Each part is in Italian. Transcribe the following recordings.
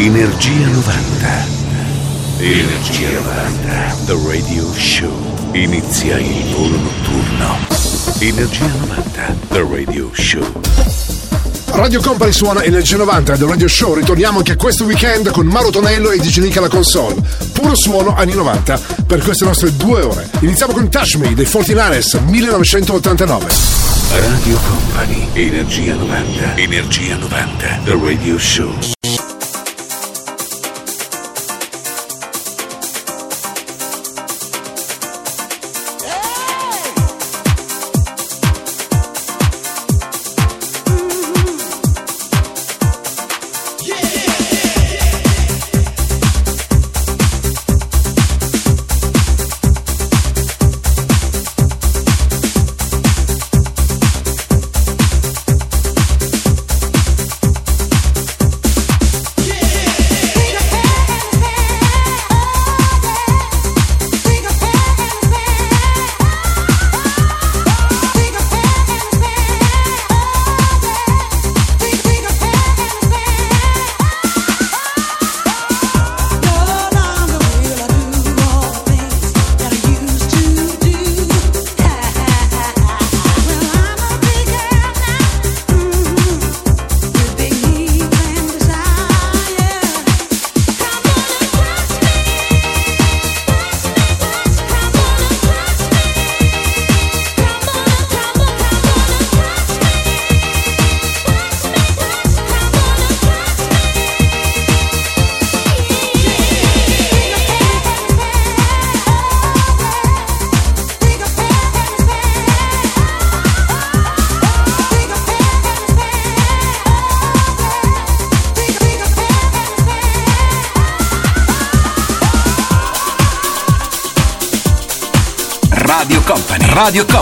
Energia 90. Energia 90. The Radio Show. Inizia il volo notturno. Energia 90. The Radio Show. Radio Company suona Energia 90 del Radio Show. Ritorniamo anche questo weekend con Mauro Tonello e DJ Nick alla console. Puro suono anni 90 per queste nostre due ore. Iniziamo con Touch Me dei 49ers 1989. Radio Company. Energia 90. Energia 90. The Radio Show.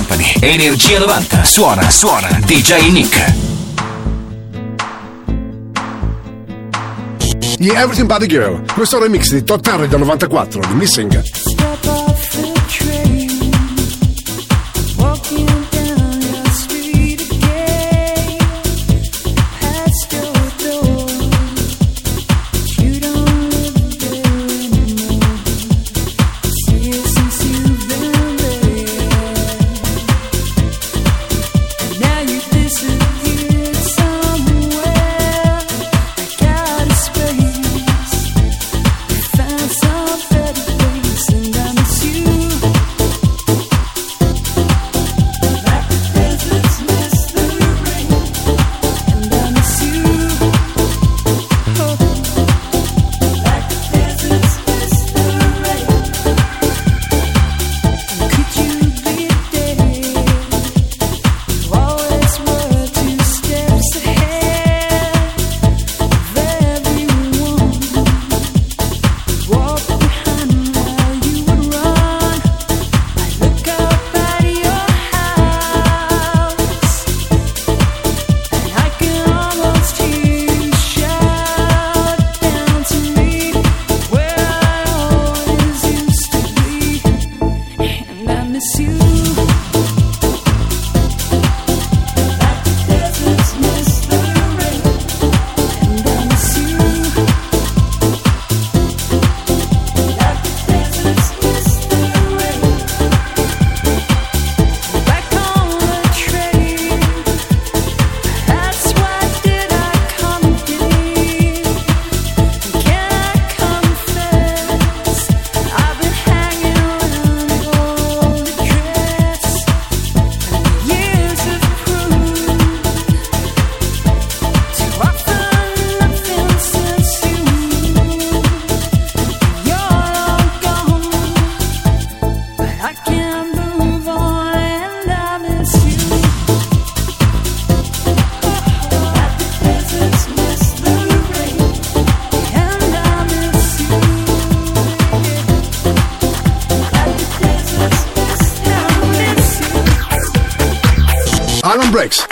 Company, Energia 90, suona, suona, DJ Nick. Gli Everything Body Girl, questo remix di Todd Terry del 94 di Missing.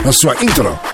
La sua intro.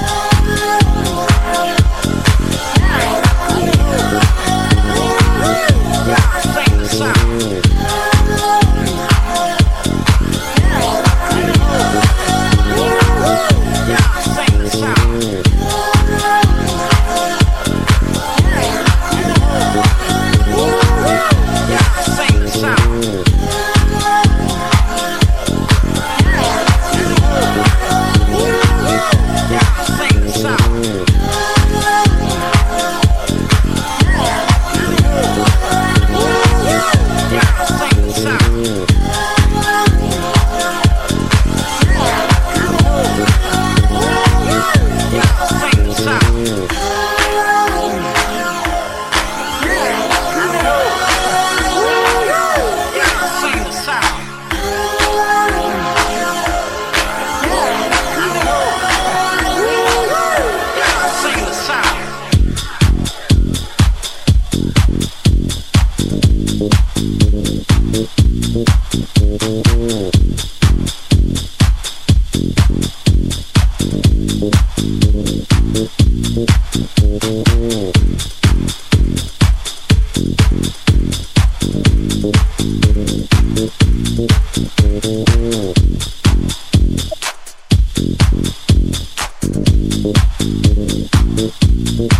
Thank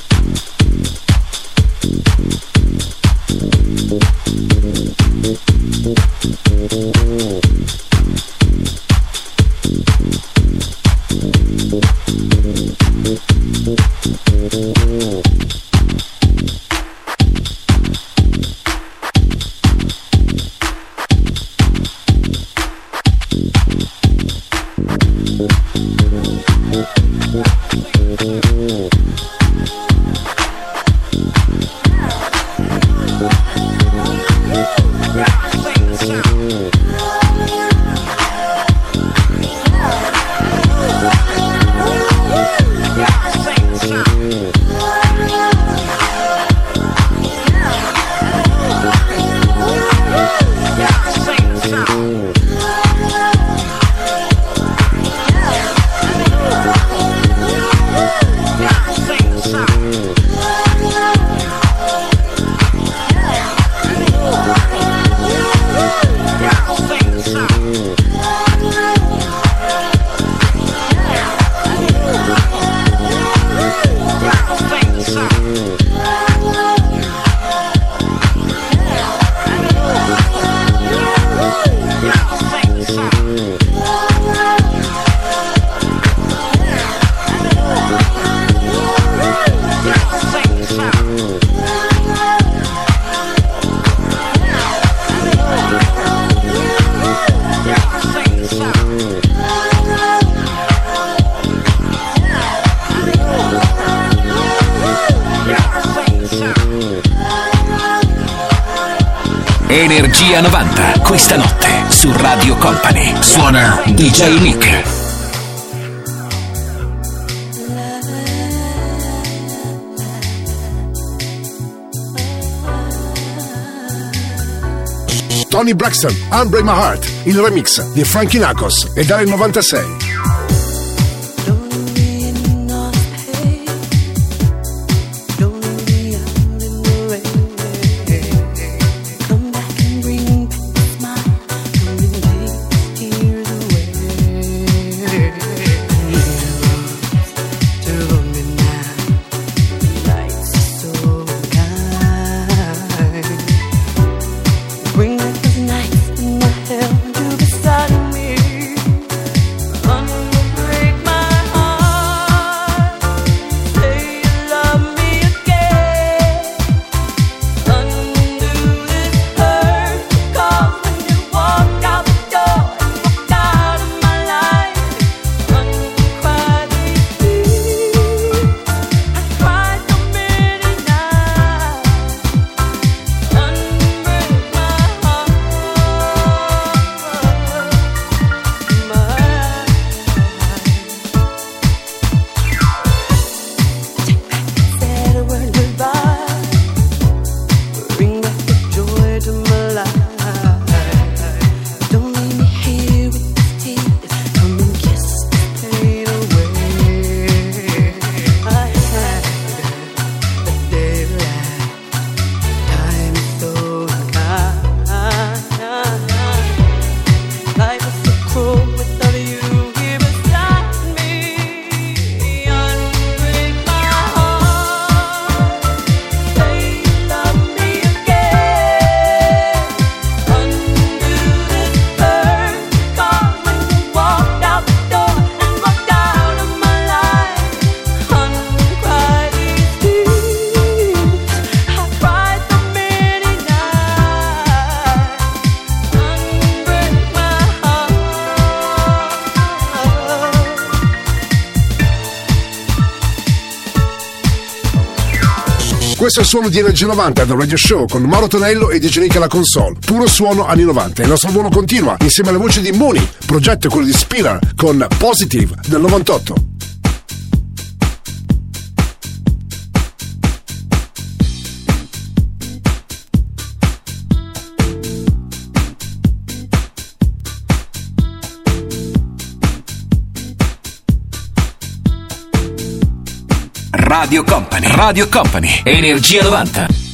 you. Tony Braxton, Unbreak My Heart, il remix di Frankie Knuckles e dal 96. Questo è il suono di Energia 90 del Radio Show con Mauro Tonello e DJ Nick alla console. Puro suono anni 90. Il nostro buono continua insieme alle voci di Mooney, progetto quello di Spiller con Positive del 98. Radio Company, Radio Company, Energia 90.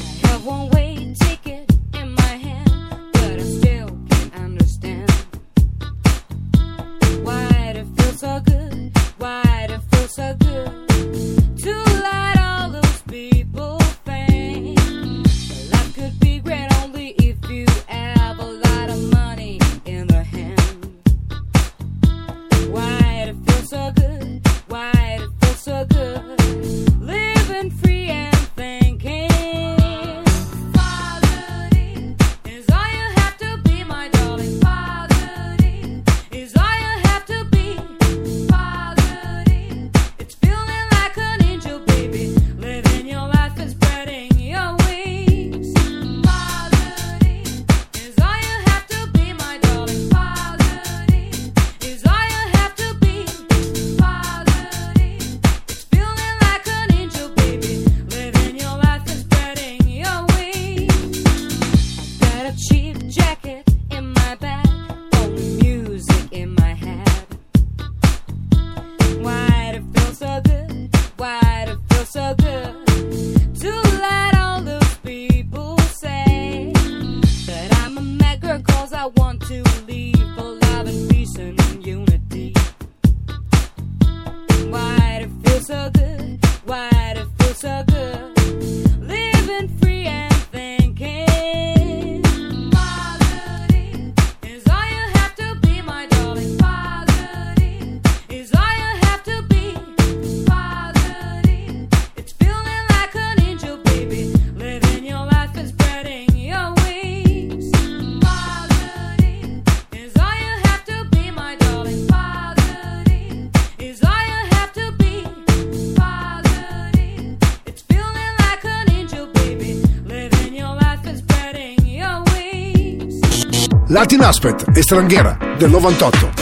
Latin Aspect e Stranghera del 98.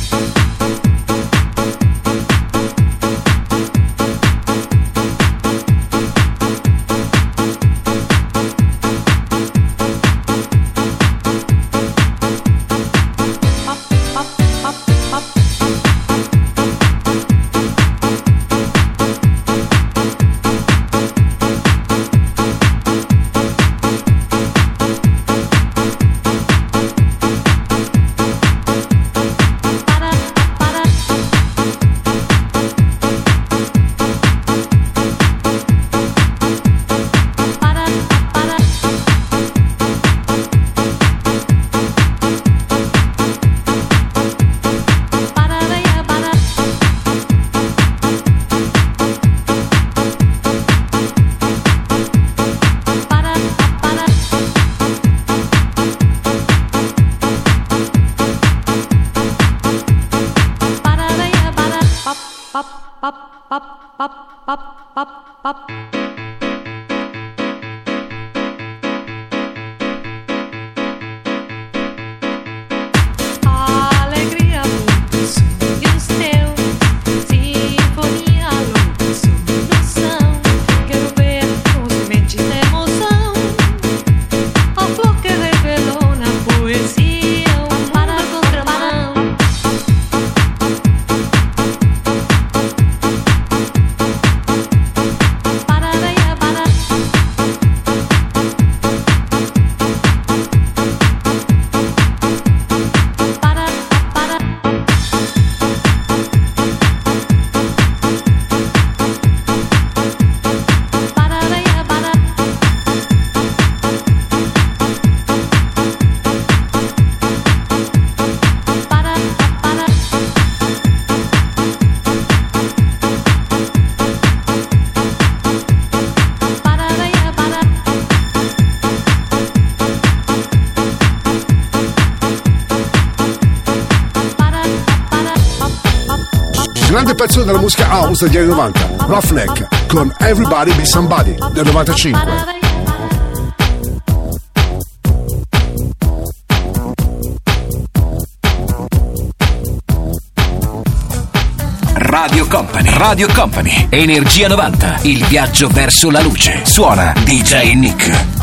Pezzo della musica house degli anni 90, Roughneck, con Everybody Be Somebody del 95. Radio Company, Radio Company, Energia 90, il viaggio verso la luce. Suona DJ Nick.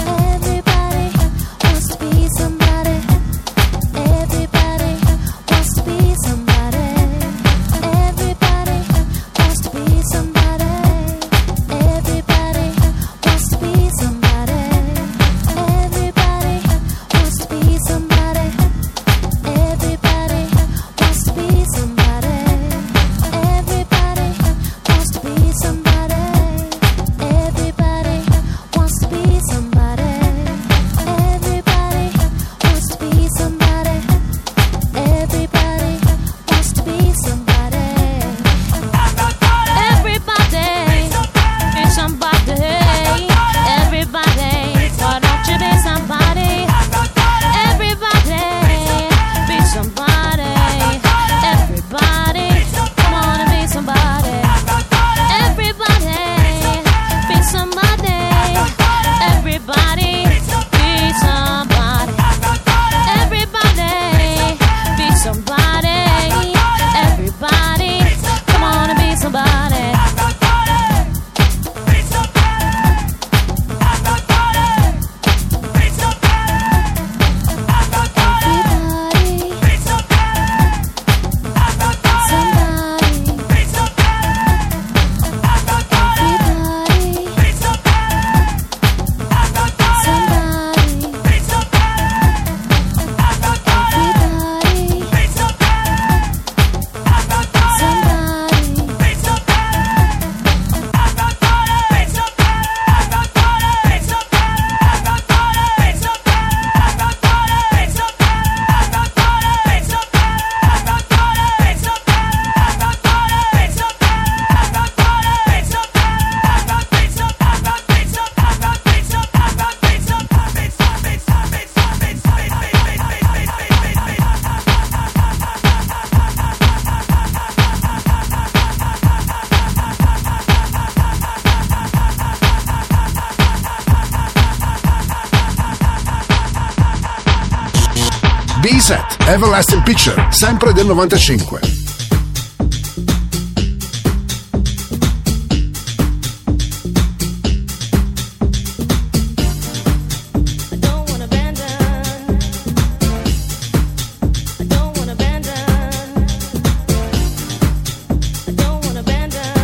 Picture, sempre del 95.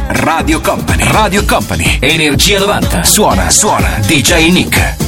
Radio Company, Radio Company, Energia 90, suona, suona, DJ Nick.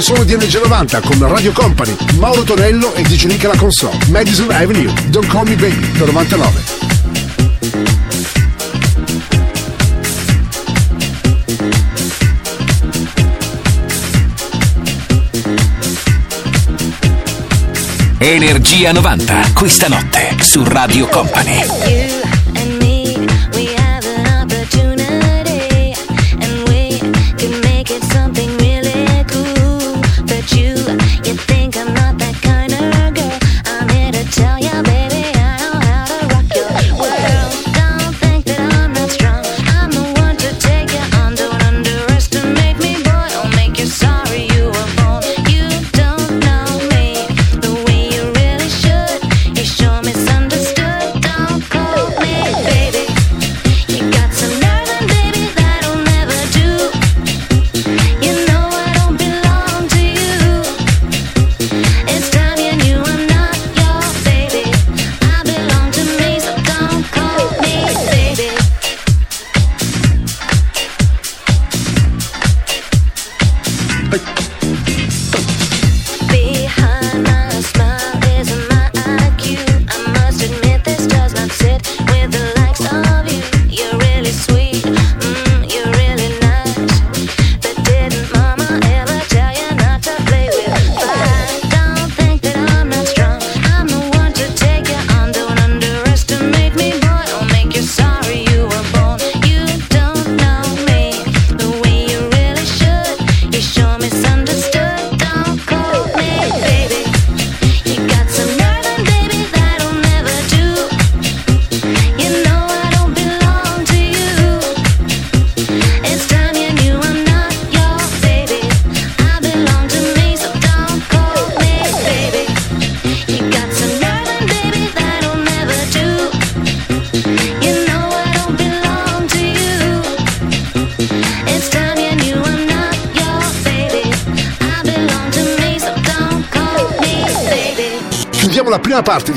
Il suono di NG90 con Radio Company, Mauro Tonello e DJ Nick alla console. Madison Avenue, Don't Call Me Baby, del 99. Energia 90, questa notte su Radio Company.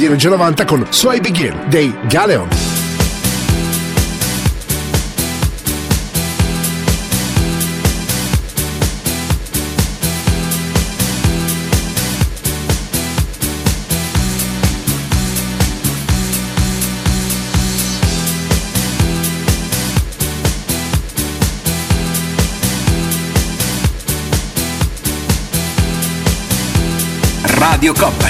Di Energia 90 con So I Begin dei Galeon. Radio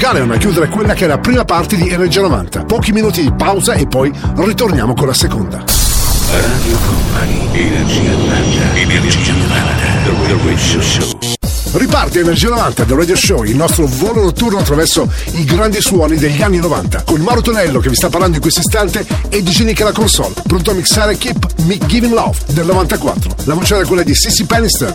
Galleon a chiudere quella che è la prima parte di Energia 90. Pochi minuti di pausa e poi ritorniamo con la seconda. Radio Company, Energia 90, Energia 90, The Radio Show. Riparte Energia 90 del Radio Show, il nostro volo notturno attraverso i grandi suoni degli anni 90, con Mauro Tonello che vi sta parlando in questo istante e Digini che la console, pronto a mixare Keep Me Giving Love del 94. La voce era quella di Sissy Pennister.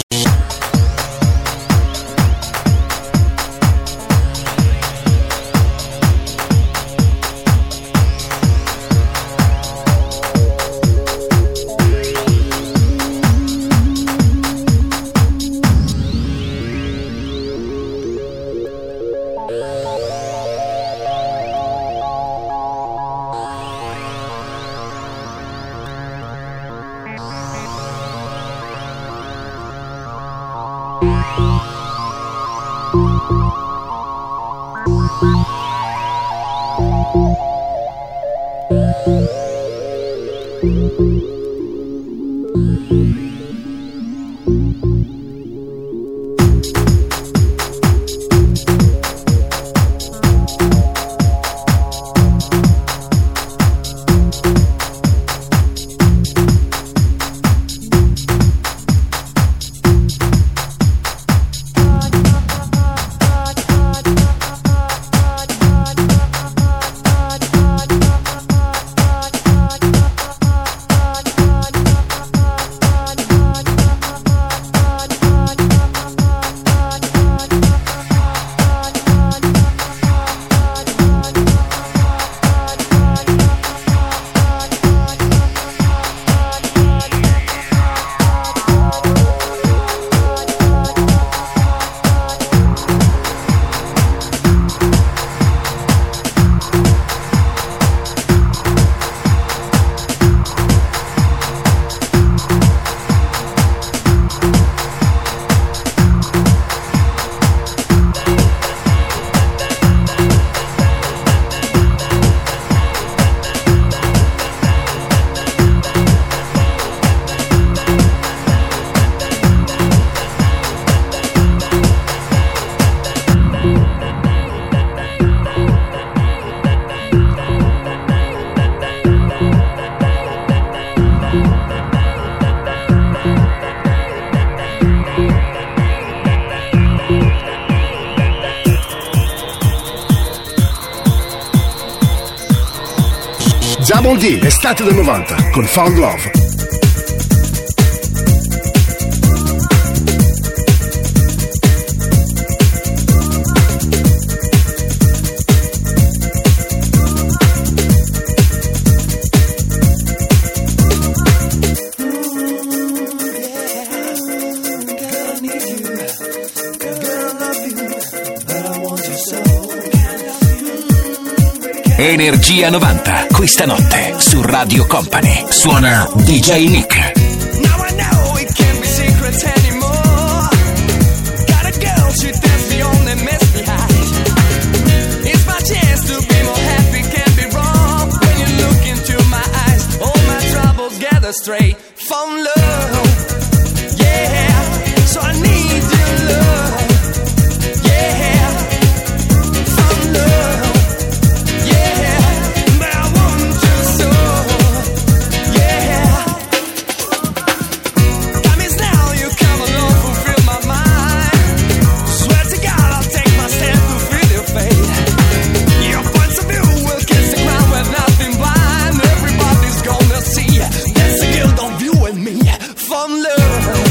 Estate del 90 con Found Love. Energia 90, questa notte su Radio Company. Suona DJ Nick. Now I know it can't be secret anymore. Got a girl, she danced on and messed me. It's my chance to be more happy, can't be wrong. When you look into my eyes, all my troubles gather straight. van lucht.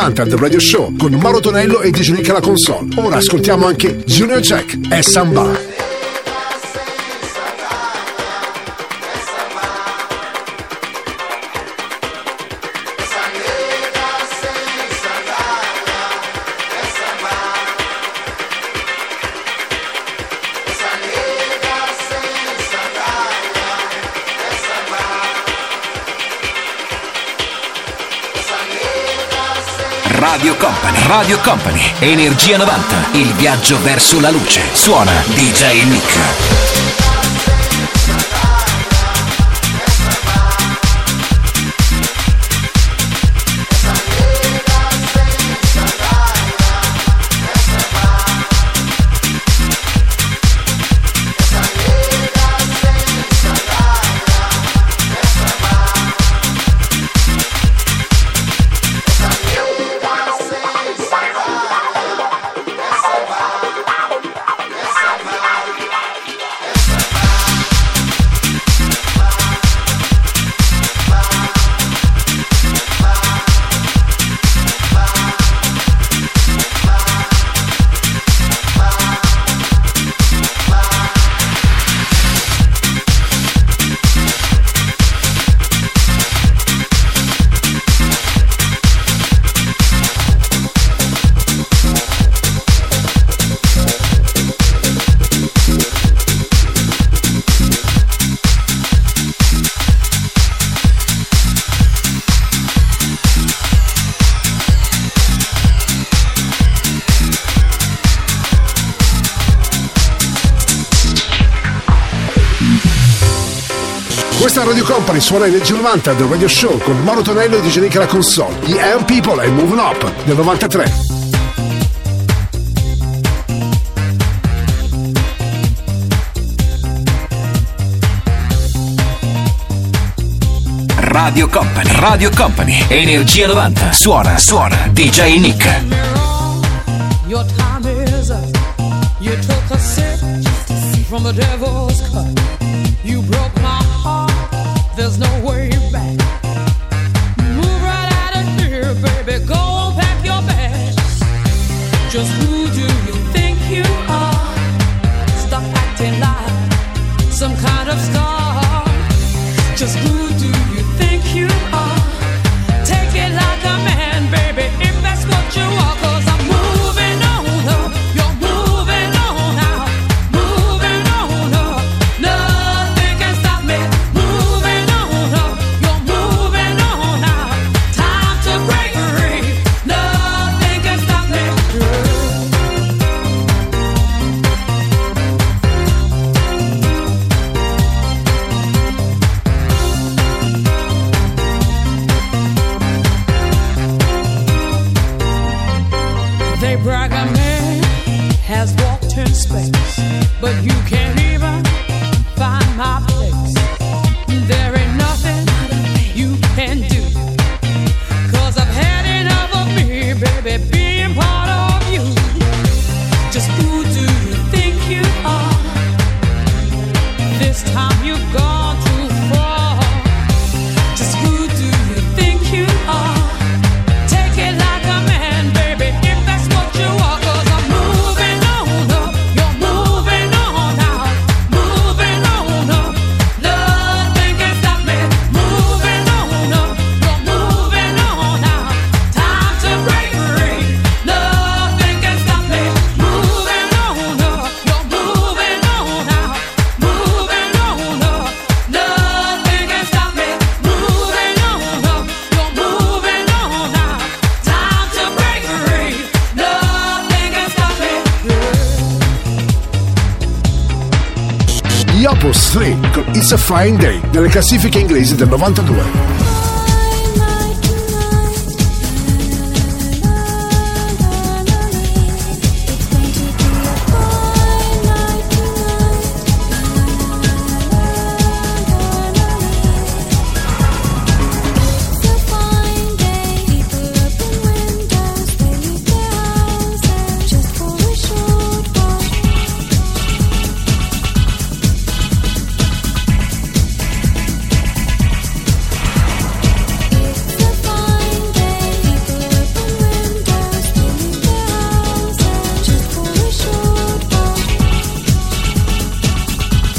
90 The Radio Show con Mauro Tonello e DJ Nick alla console. Ora ascoltiamo anche Junior Jack e Samba. Radio Company, Energia 90, il viaggio verso la luce. Suona DJ Nick. di Suona i Leggi 90 del Radio Show con Mauro Tonello e DJ Nick alla console, gli M People e Move Up del 93. Radio Company, Radio Company, Energia 90, suona, suona, DJ Nick. Your time is up. You took a sip from the devil. It's a Fine Day nelle classifiche inglesi del 92.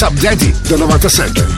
What's Up Daddy? Del 97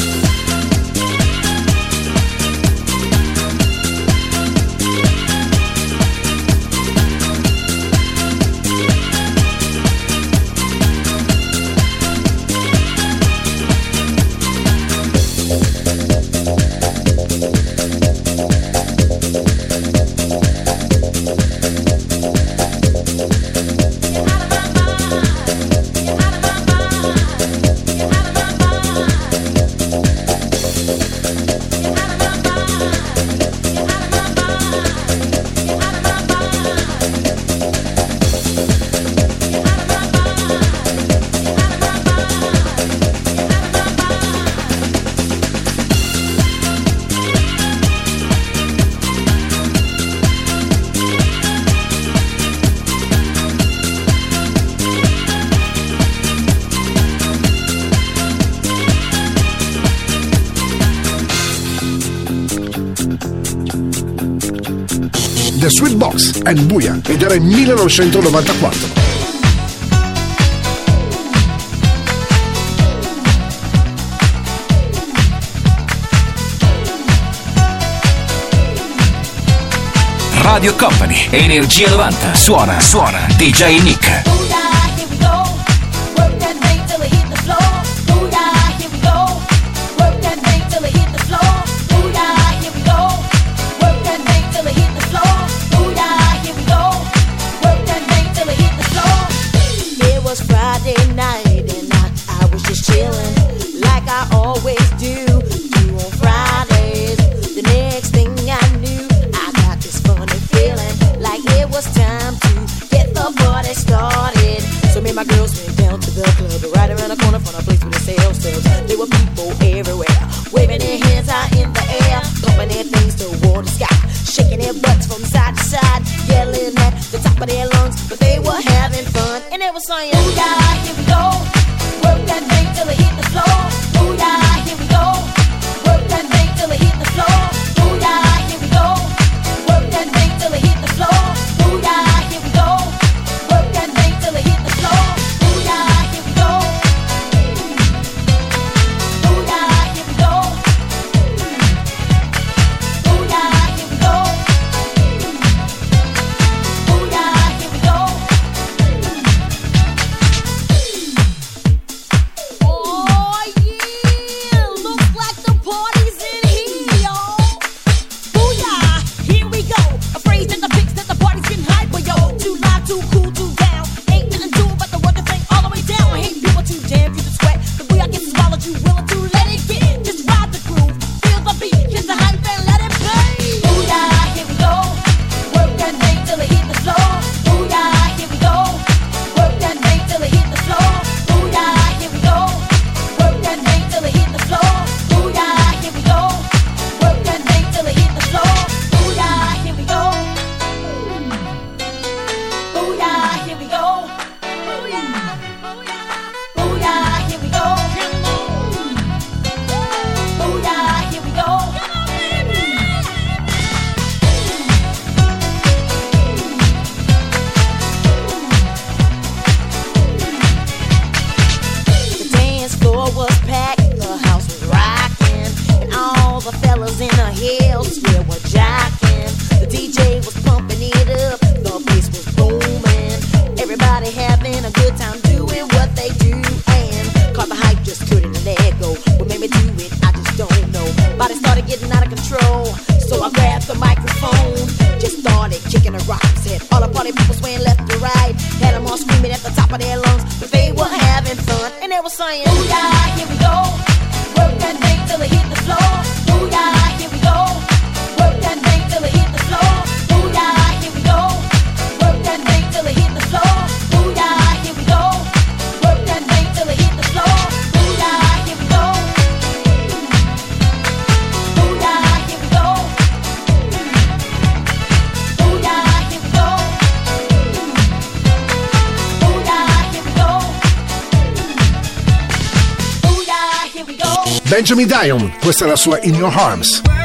è buia ed era il 1994. Radio Company, Energia 90, suona, suona, DJ Nick. Benjamin Dion, questa è la sua In Your Arms.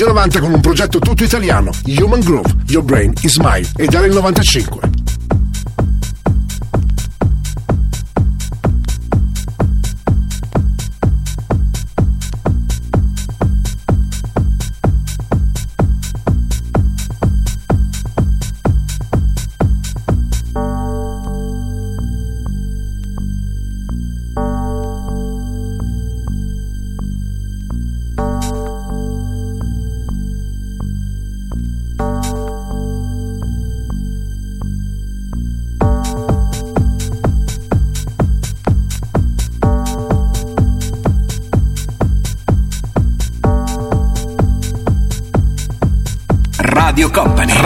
Energia 90 con un progetto tutto italiano, Human Groove, Your Brain is Mine, e dal 95.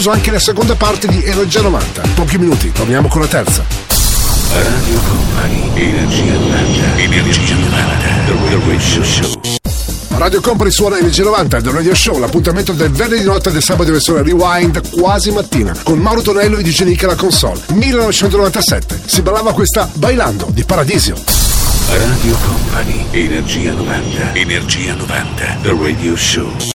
concluso anche la seconda parte di Energia 90. Pochi minuti, torniamo con la terza. Radio Company, Energia 90, Energia 90, The Radio Show. Radio Company suona Energia 90 del Radio Show, l'appuntamento del venerdì notte del sabato in versione Rewind quasi mattina con Mauro Tonello e DJ Nick alla console. 1997 si ballava questa Bailando di Paradiso. Radio Company, Energia 90, Energia 90, The Radio Show.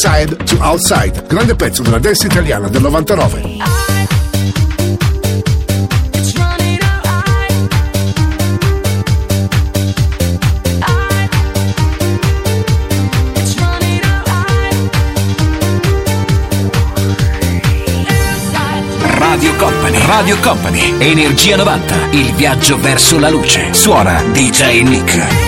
Inside to Outside, grande pezzo della dance italiana del 99. Radio Company. Radio Company. Energia 90. Il viaggio verso la luce. Suona DJ Nick.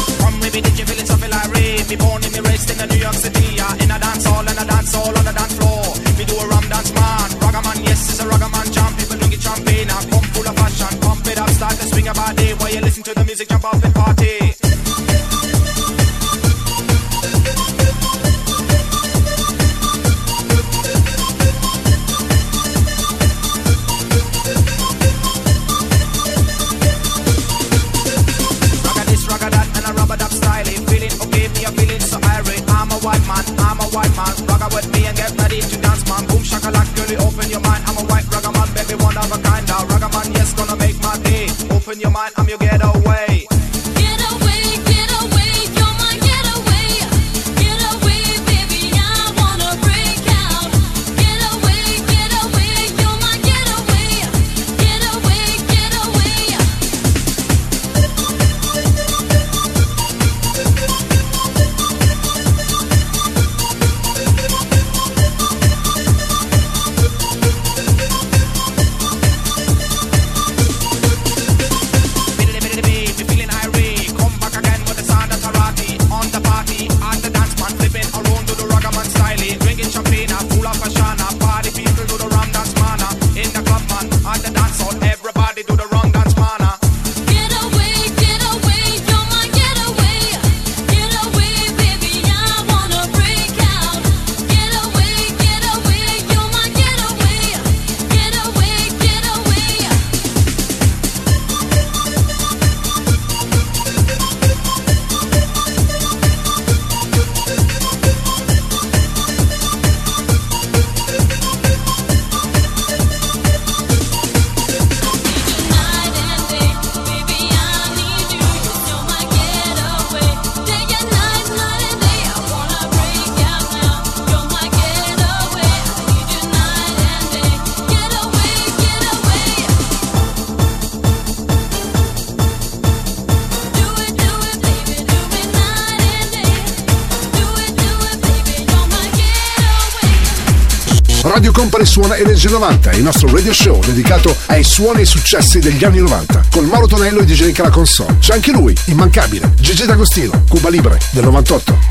Company suona Energia 90, il nostro radio show dedicato ai suoni e successi degli anni 90, con Mauro Tonello e DJ console. C'è anche lui, immancabile, Gigi D'Agostino, Cuba Libre del 98.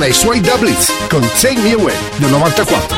E i suoi Da Blitz con Take Me Away del 94.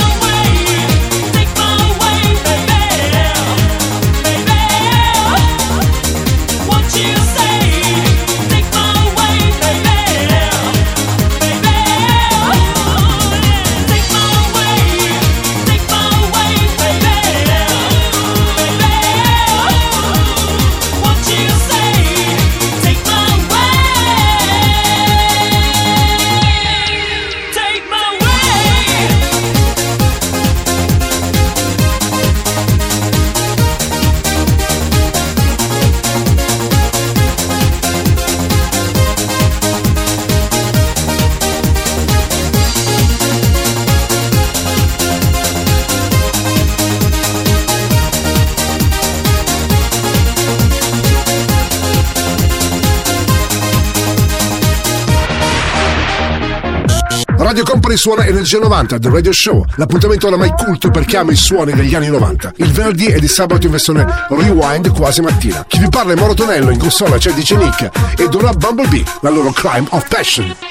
Suona Energia 90 The Radio Show, l'appuntamento oramai culto per chi ama i suoni degli anni 90. Il venerdì e di sabato in versione rewind quasi mattina. Chi vi parla è Moro Tonello, in consola c'è DJ Nick ed ora Bumblebee, la loro Crime of Passion.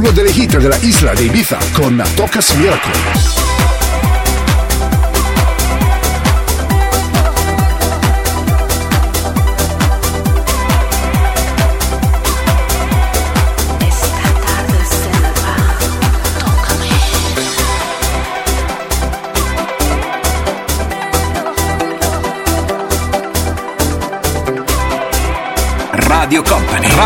uno delle hit la isla de Ibiza con Tocas Miracle.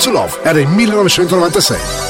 to Love era il 1996.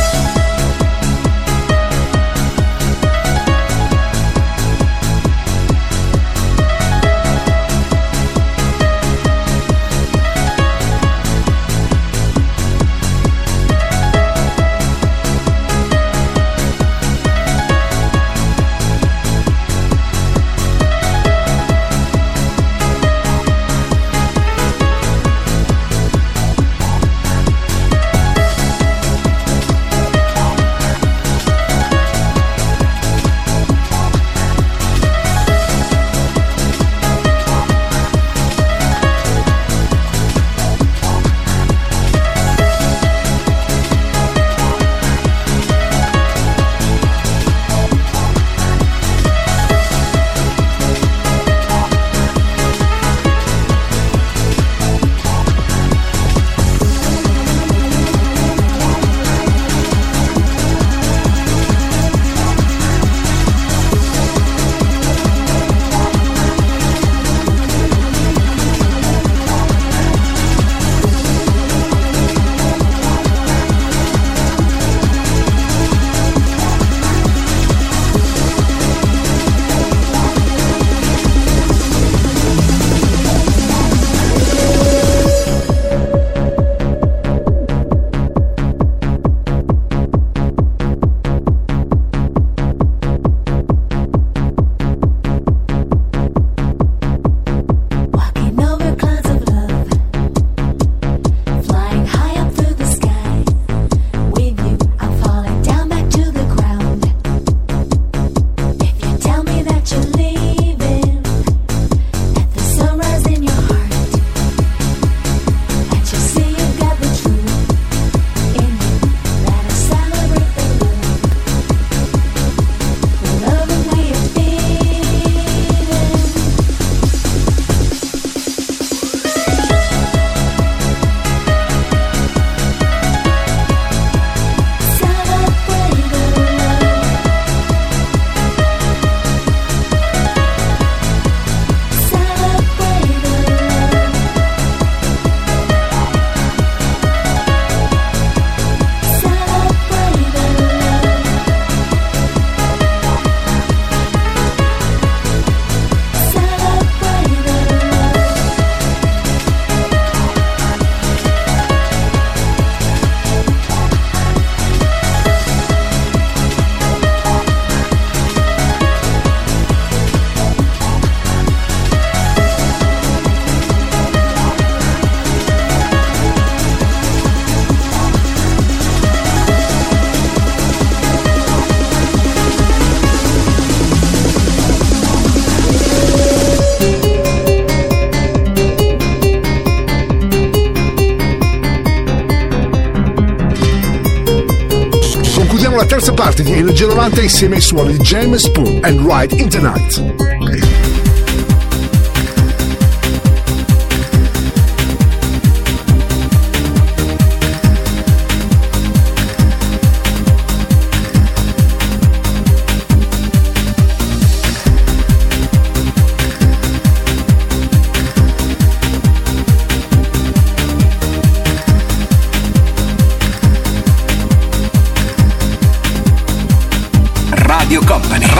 il gelolante insieme ai suoni di James Spoon and Ride in the Night.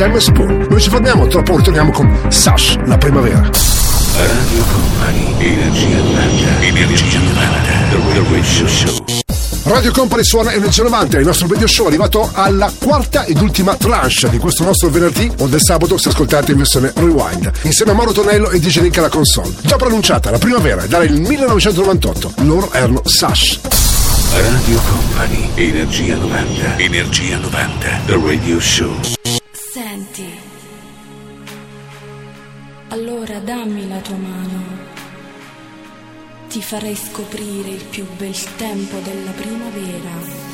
Jam Spoon. Noi ci fermiamo, tra poco torniamo con Sash, la primavera. Radio Company, Energia 90, Energia 90, The Radio Show. Radio Company suona Energia 90, il nostro video show è arrivato alla quarta ed ultima tranche di questo nostro venerdì o del sabato se ascoltate in versione rewind, insieme a Mauro Tonello e DJ Nick alla console. Già pronunciata la primavera, era il 1998, loro erano Sash. Radio Company, Energia 90, Energia 90, The Radio Show. vorrei scoprire il più bel tempo della primavera.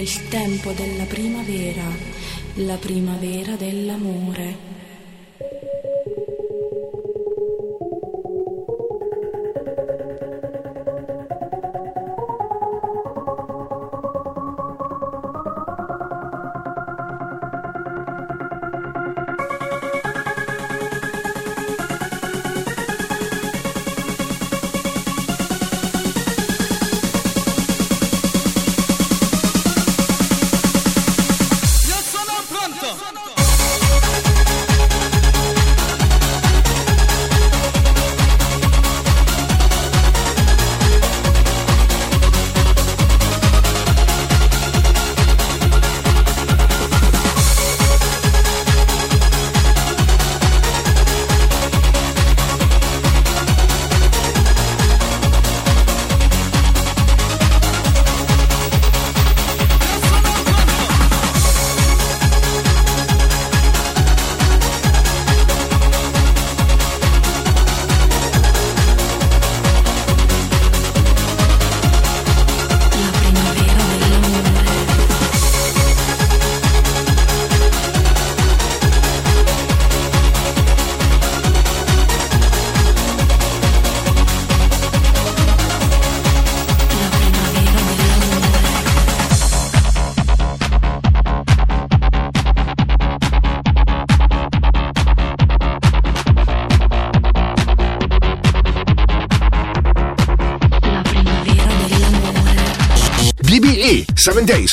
il tempo della primavera, la primavera dell'amore.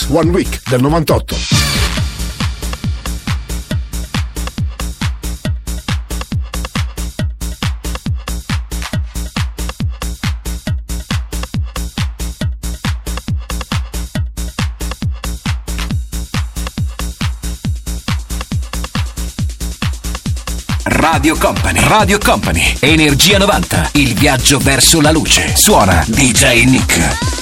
Days, One Week del 98. Radio Company, Radio Company, Energia 90, il viaggio verso la luce. Suona DJ Nick.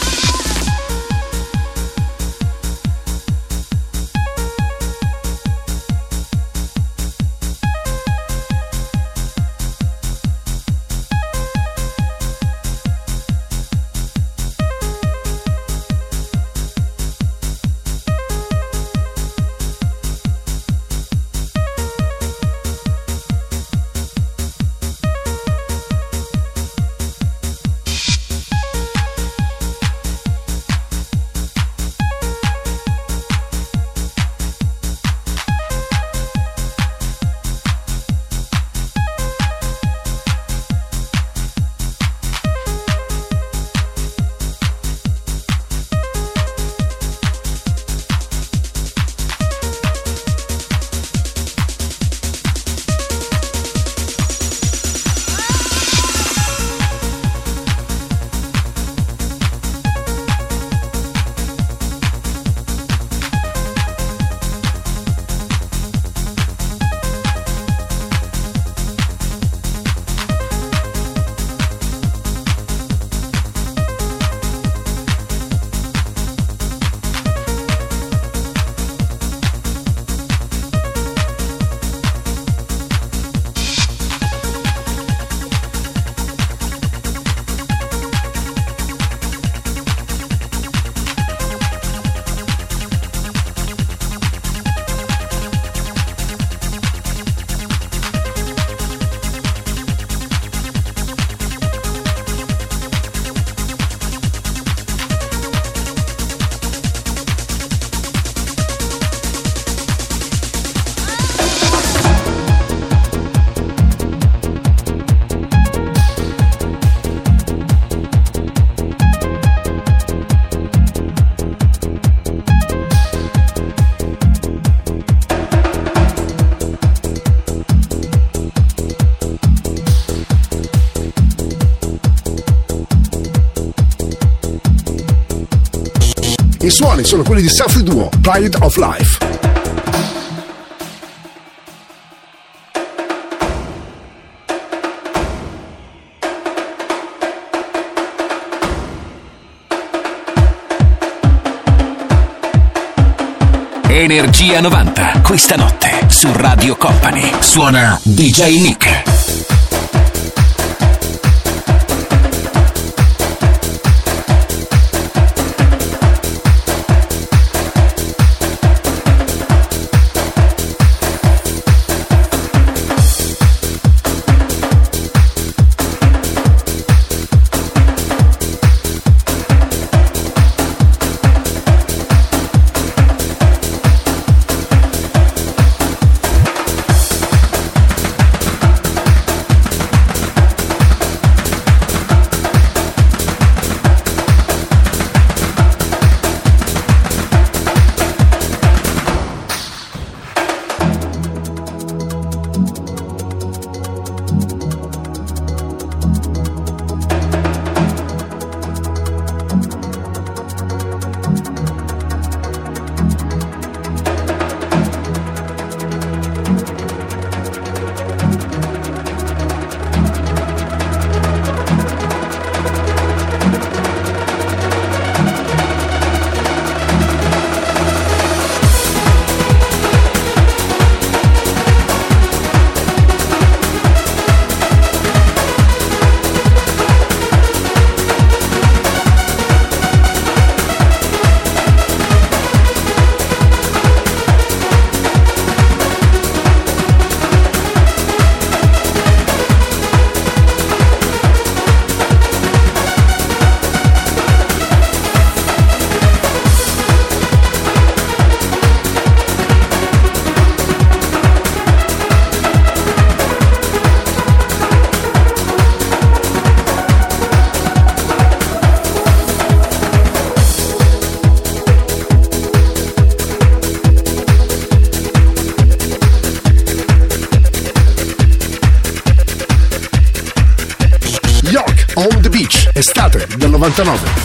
Suoni sono quelli di Selfie Duo, Pride of Life. Energia 90, questa notte su Radio Company. Suona DJ Nick. 99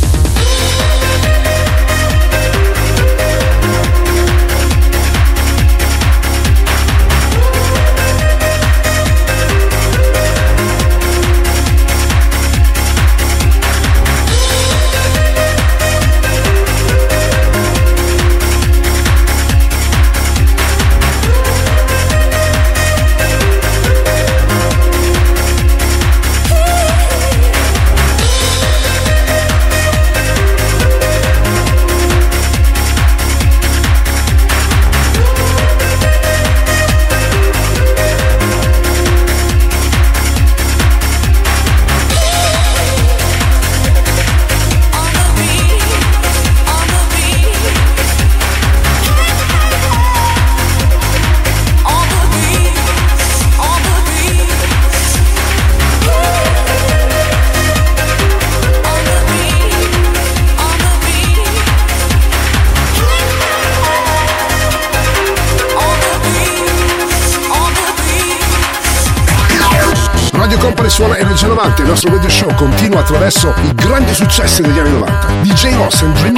successi degli anni 90. DJ Ross and Dream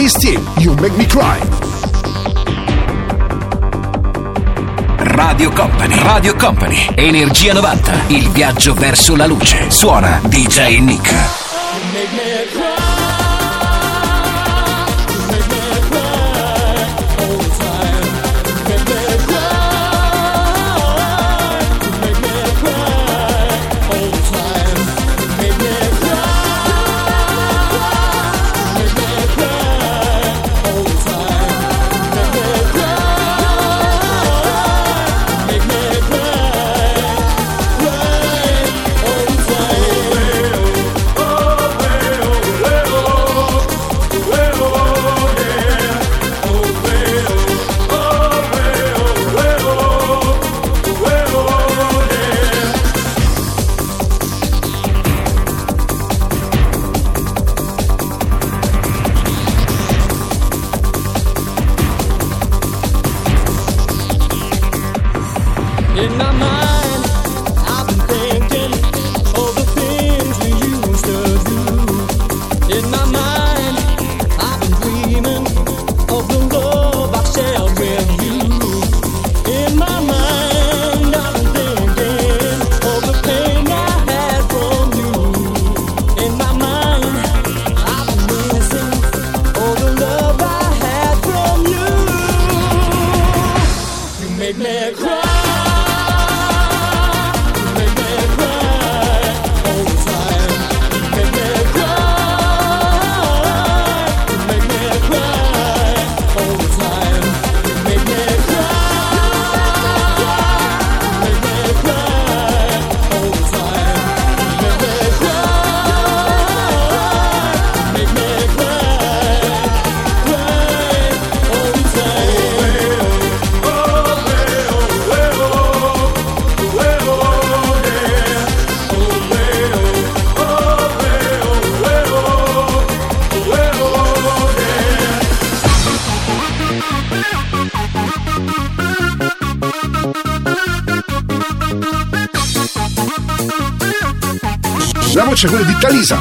Chris T, You Make Me Cry. Radio Company, Radio Company, Energia 90, il viaggio verso la luce. Suona DJ Nick.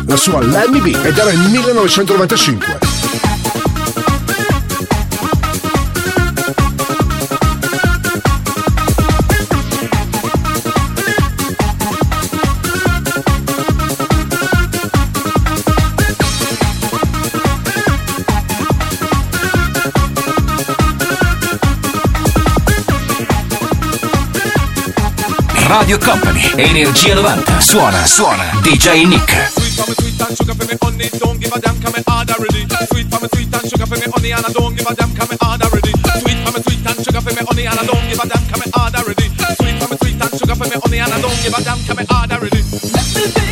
la sua Lemmy B ed era il 1995. Radio Company, Energia 90. Suona, suona, DJ Nick. give a damn, come hard already. Sweet for me, sweet and sugar for me, honey, and I don't give a damn, come and hard already. Sweet for me, sweet and sugar for me, honey, and I don't give a damn, come and hard already. Sweet for me, sweet and sugar for me, honey, and I don't give a damn, come and hard already. Let me be.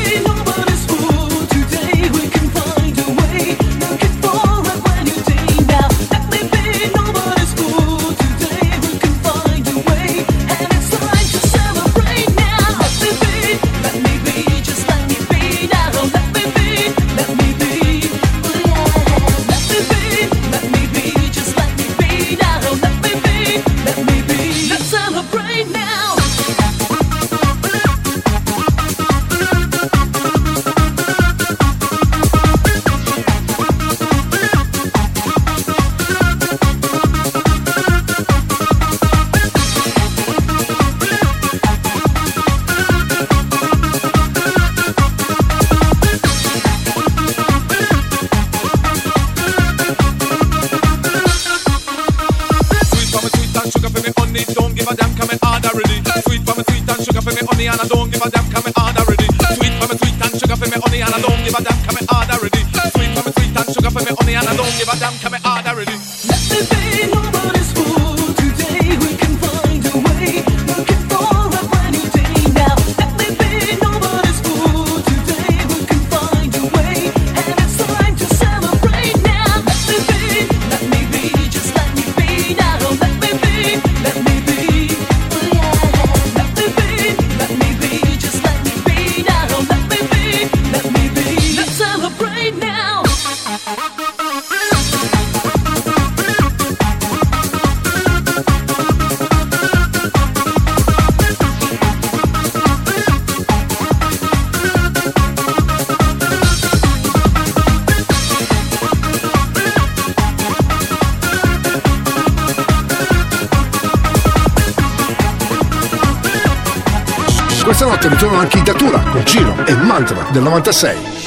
Con Ciro e Mantra del 96.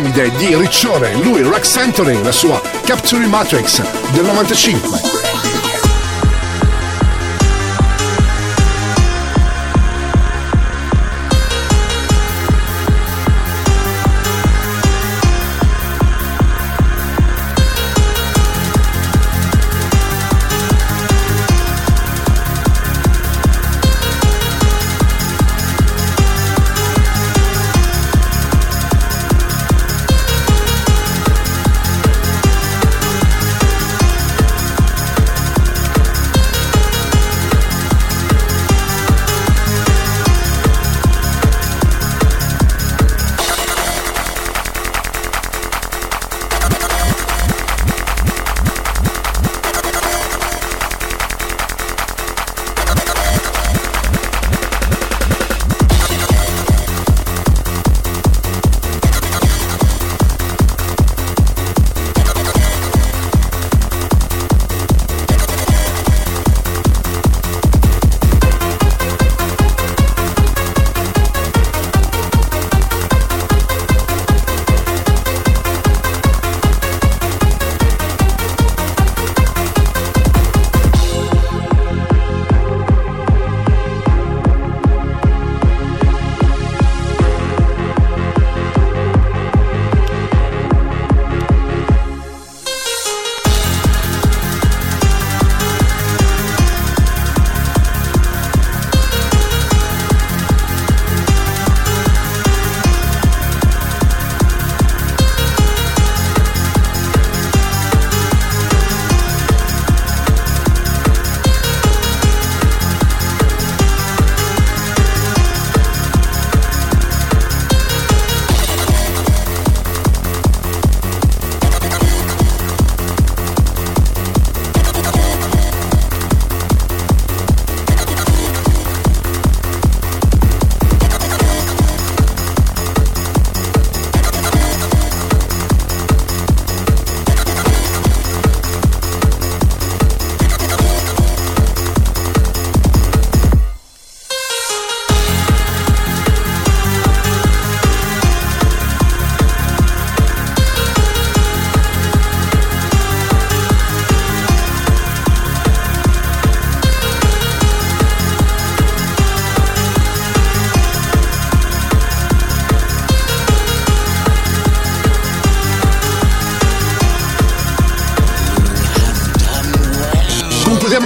Piramide di Riccione, lui Rex Anthony, la sua Capturing Matrix del 95.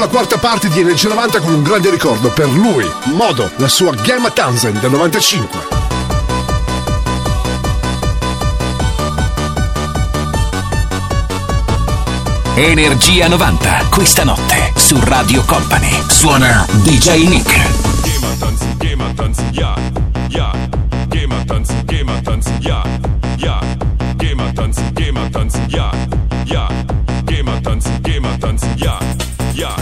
la quarta parte di Energia 90 con un grande ricordo per lui, Modo, la sua Gemma Townsend del 95. Energia 90, questa notte su Radio Company. Suona DJ Nick. Gema tanzi, gema tanzi, ya, ya. Gema tanzi, gema tanzi, ya, ya. Gema tanzi, gema tanzi, ya. tanzen, geh mal tanzen, ja, ja.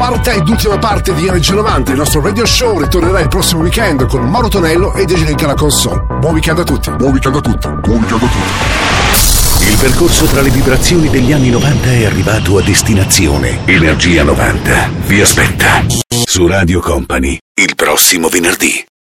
quarta ed ultima parte di Energia 90, il nostro radio show ritornerà il prossimo weekend con Mauro Tonello e Desiree la console. Buon weekend a tutti. Buon weekend a tutti. Buon weekend a tutti. Il percorso tra le vibrazioni degli anni 90 è arrivato a destinazione. Energia 90 vi aspetta. Su Radio Company, il prossimo venerdì.